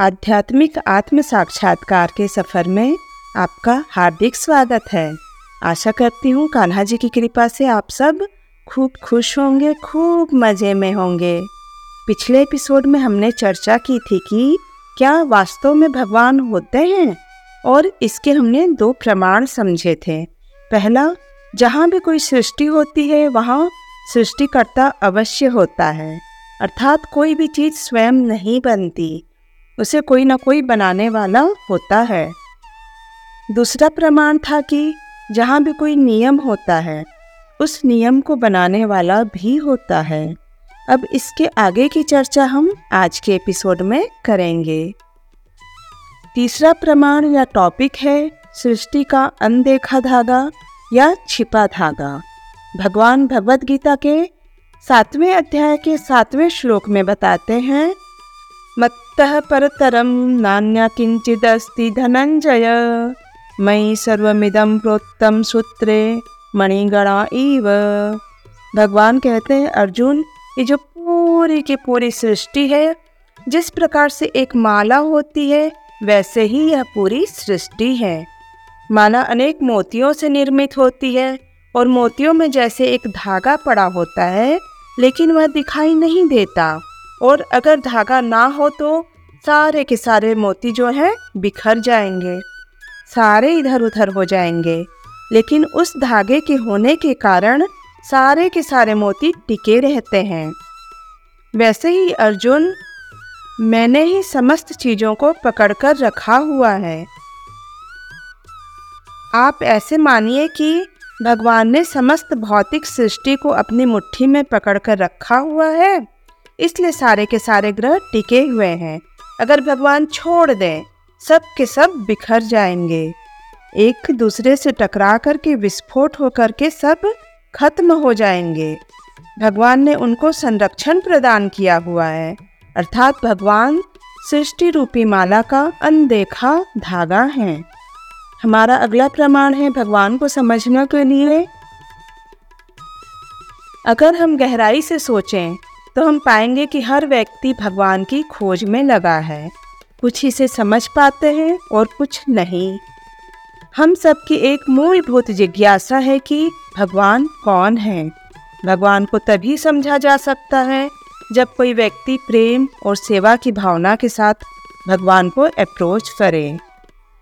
आध्यात्मिक आत्म साक्षात्कार के सफ़र में आपका हार्दिक स्वागत है। आशा करती हूँ कान्हा जी की कृपा से आप सब खूब खुश होंगे, खूब मज़े में होंगे। पिछले एपिसोड में हमने चर्चा की थी कि क्या वास्तव में भगवान होते हैं? और इसके हमने दो प्रमाण समझे थे। पहला, जहाँ भी कोई सृष्टि होती है, वहाँ सृष्टिकर्ता अवश्य होता है। अर्थात कोई भी चीज़ स्वयं नहीं बनती। उसे कोई ना कोई बनाने वाला होता है। दूसरा प्रमाण था कि जहाँ भी कोई नियम होता है, उस नियम को बनाने वाला भी होता है। अब इसके आगे की चर्चा हम आज के एपिसोड में करेंगे। तीसरा प्रमाण या टॉपिक है सृष्टि का अनदेखा धागा या छिपा धागा। भगवान भगवत गीता के सातवें अध्याय के सातवें श्लोक में बताते हैं मत्तः परतरम नान्या किंचिदस्ति धनंजय मई सर्वमिदम प्रोत्तम सूत्रे मणिगणा इव। भगवान कहते हैं, अर्जुन, ये जो पूरी की पूरी सृष्टि है, जिस प्रकार से एक माला होती है, वैसे ही यह पूरी सृष्टि है। माला अनेक मोतियों से निर्मित होती है, और मोतियों में जैसे एक धागा पड़ा होता है, लेकिन वह दिखाई नहीं देता। और अगर धागा ना हो तो सारे के सारे मोती जो हैं बिखर जाएँगे। सारे इधर उधर हो जाएँगे। लेकिन उस धागे के होने के कारण सारे के सारे मोती टिके रहते हैं। वैसे ही अर्जुन, मैंने ही समस्त चीज़ों को पकड़कर रखा हुआ है। आप ऐसे मानिए कि भगवान ने समस्त भौतिक सृष्टि को अपनी मुट्ठी में पकड़कर रखा हुआ है। इसलिए सारे के सारे ग्रह टिके हुए हैं। अगर भगवान छोड़ दें, सब के सब बिखर जाएँगे। एक दूसरे से टकरा करके विस्फोट होकर के सब खत्म हो जाएँगे। भगवान ने उनको संरक्षण प्रदान किया हुआ है। अर्थात भगवान सृष्टि रूपी माला का अनदेखा धागा है। हमारा अगला प्रमाण है भगवान को समझने के लिए। अगर हम गहराई से सोचें तो हम पाएँगे कि हर व्यक्ति भगवान की खोज में लगा है। कुछ इसे समझ पाते हैं और कुछ नहीं। हम सबकी एक मूलभूत जिज्ञासा है कि भगवान कौन है। भगवान को तभी समझा जा सकता है जब कोई व्यक्ति प्रेम और सेवा की भावना के साथ भगवान को अप्रोच करे।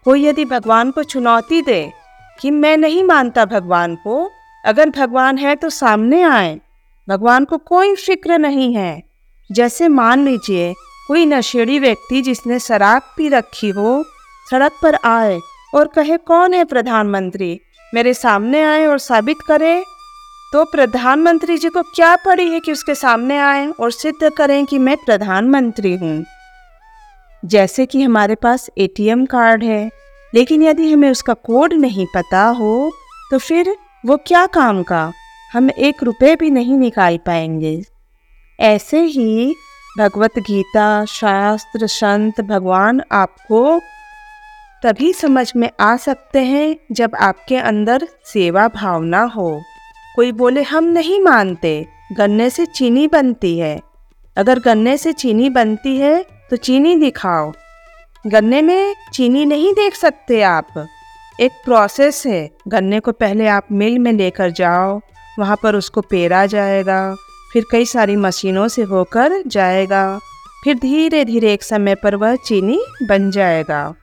कोई यदि भगवान को चुनौती दे कि मैं नहीं मानता भगवान को, अगर भगवान है तो सामने आए। भगवान को कोई फ़िक्र नहीं है। जैसे मान लीजिए, कोई नशेड़ी व्यक्ति जिसने शराब पी रखी हो, सड़क पर आए और कहे, कौन है प्रधानमंत्री? मेरे सामने आए और साबित करे। तो प्रधानमंत्री जी को क्या पड़ी है कि उसके सामने आए और सिद्ध करें कि मैं प्रधानमंत्री हूँ। जैसे कि हमारे पास एटीएम कार्ड है, लेकिन यदि हमें उसका कोड नहीं पता हो तो फिर वो क्या काम का? हम एक रुपए भी नहीं निकाल पाएँगे। ऐसे ही भगवत गीता, शास्त्र, संत, भगवान आपको तभी समझ में आ सकते हैं जब आपके अंदर सेवा भावना हो। कोई बोले, हम नहीं मानते, गन्ने से चीनी बनती है। अगर गन्ने से चीनी बनती है तो चीनी दिखाओ। गन्ने में चीनी नहीं देख सकते आप। एक प्रोसेस है, गन्ने को पहले आप मिल में लेकर जाओ वहाँ पर उसको पेरा जाएगा, फिर कई सारी मशीनों से होकर जाएगा, फिर धीरे धीरे एक समय पर वह चीनी बन जाएगा।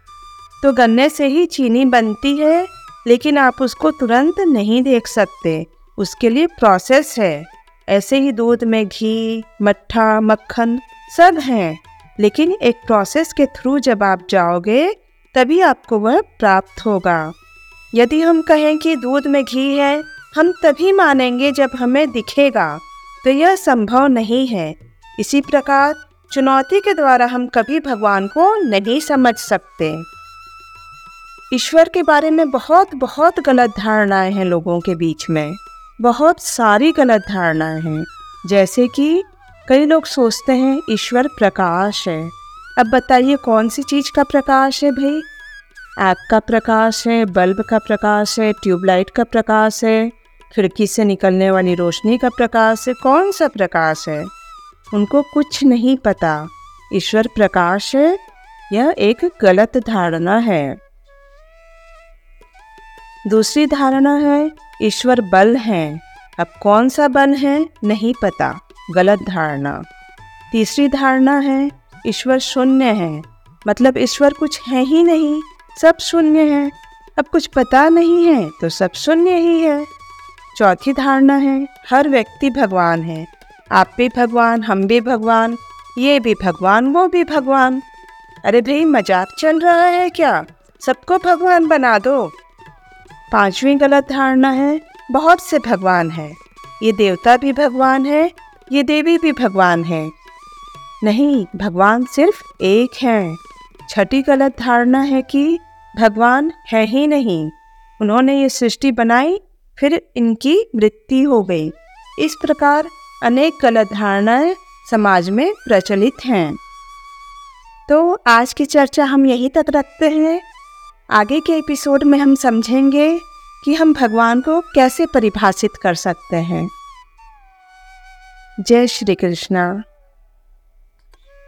तो गन्ने से ही चीनी बनती है, लेकिन आप उसको तुरंत नहीं देख सकते। उसके लिए प्रोसेस है। ऐसे ही दूध में घी, मट्ठा, मक्खन सब हैं। लेकिन एक प्रोसेस के थ्रू जब आप जाओगे, तभी आपको वह प्राप्त होगा। यदि हम कहें कि दूध में घी है हम तभी मानेंगे जब हमें दिखेगा। तो यह संभव नहीं है। इसी प्रकार, चुनौती के द्वारा हम कभी भगवान को नहीं समझ सकते। ईश्वर के बारे में बहुत बहुत गलत धारणाएँ हैं लोगों के बीच में। बहुत सारी गलत धारणाएँ हैं। जैसे कि, कई लोग सोचते हैं ईश्वर प्रकाश है। अब बताइए कौन सी चीज़ का प्रकाश है भाई? ऐप का प्रकाश है, बल्ब का प्रकाश है, ट्यूबलाइट का प्रकाश है। खिड़की से निकलने वाली रोशनी का प्रकाश कौन सा प्रकाश है? उनको कुछ नहीं पता। ईश्वर प्रकाश है, यह एक गलत धारणा है। दूसरी धारणा है, ईश्वर बल है। अब कौन सा बल है, नहीं पता। गलत धारणा। तीसरी धारणा है, ईश्वर शून्य है। मतलब ईश्वर कुछ है ही नहीं, सब शून्य है। अब कुछ पता नहीं है तो सब शून्य ही है। चौथी धारणा है, हर व्यक्ति भगवान है। आप भी भगवान, हम भी भगवान, ये भी भगवान, वो भी भगवान। अरे भाई मज़ाक चल रहा है क्या? सबको भगवान बना दो। पांचवी गलत धारणा है, बहुत से भगवान हैं। ये देवता भी भगवान है, ये देवी भी भगवान है। नहीं, भगवान सिर्फ़ एक है। छठी गलत धारणा है कि भगवान है ही नहीं। उन्होंने ये सृष्टि बनाई फिर इनकी मृत्यु हो गई। इस प्रकार अनेक गलत धारणाएँ समाज में प्रचलित हैं। तो आज की चर्चा हम यहीं तक रखते हैं। आगे के एपिसोड में हम समझेंगे कि हम भगवान को कैसे परिभाषित कर सकते हैं। जय श्री कृष्णा।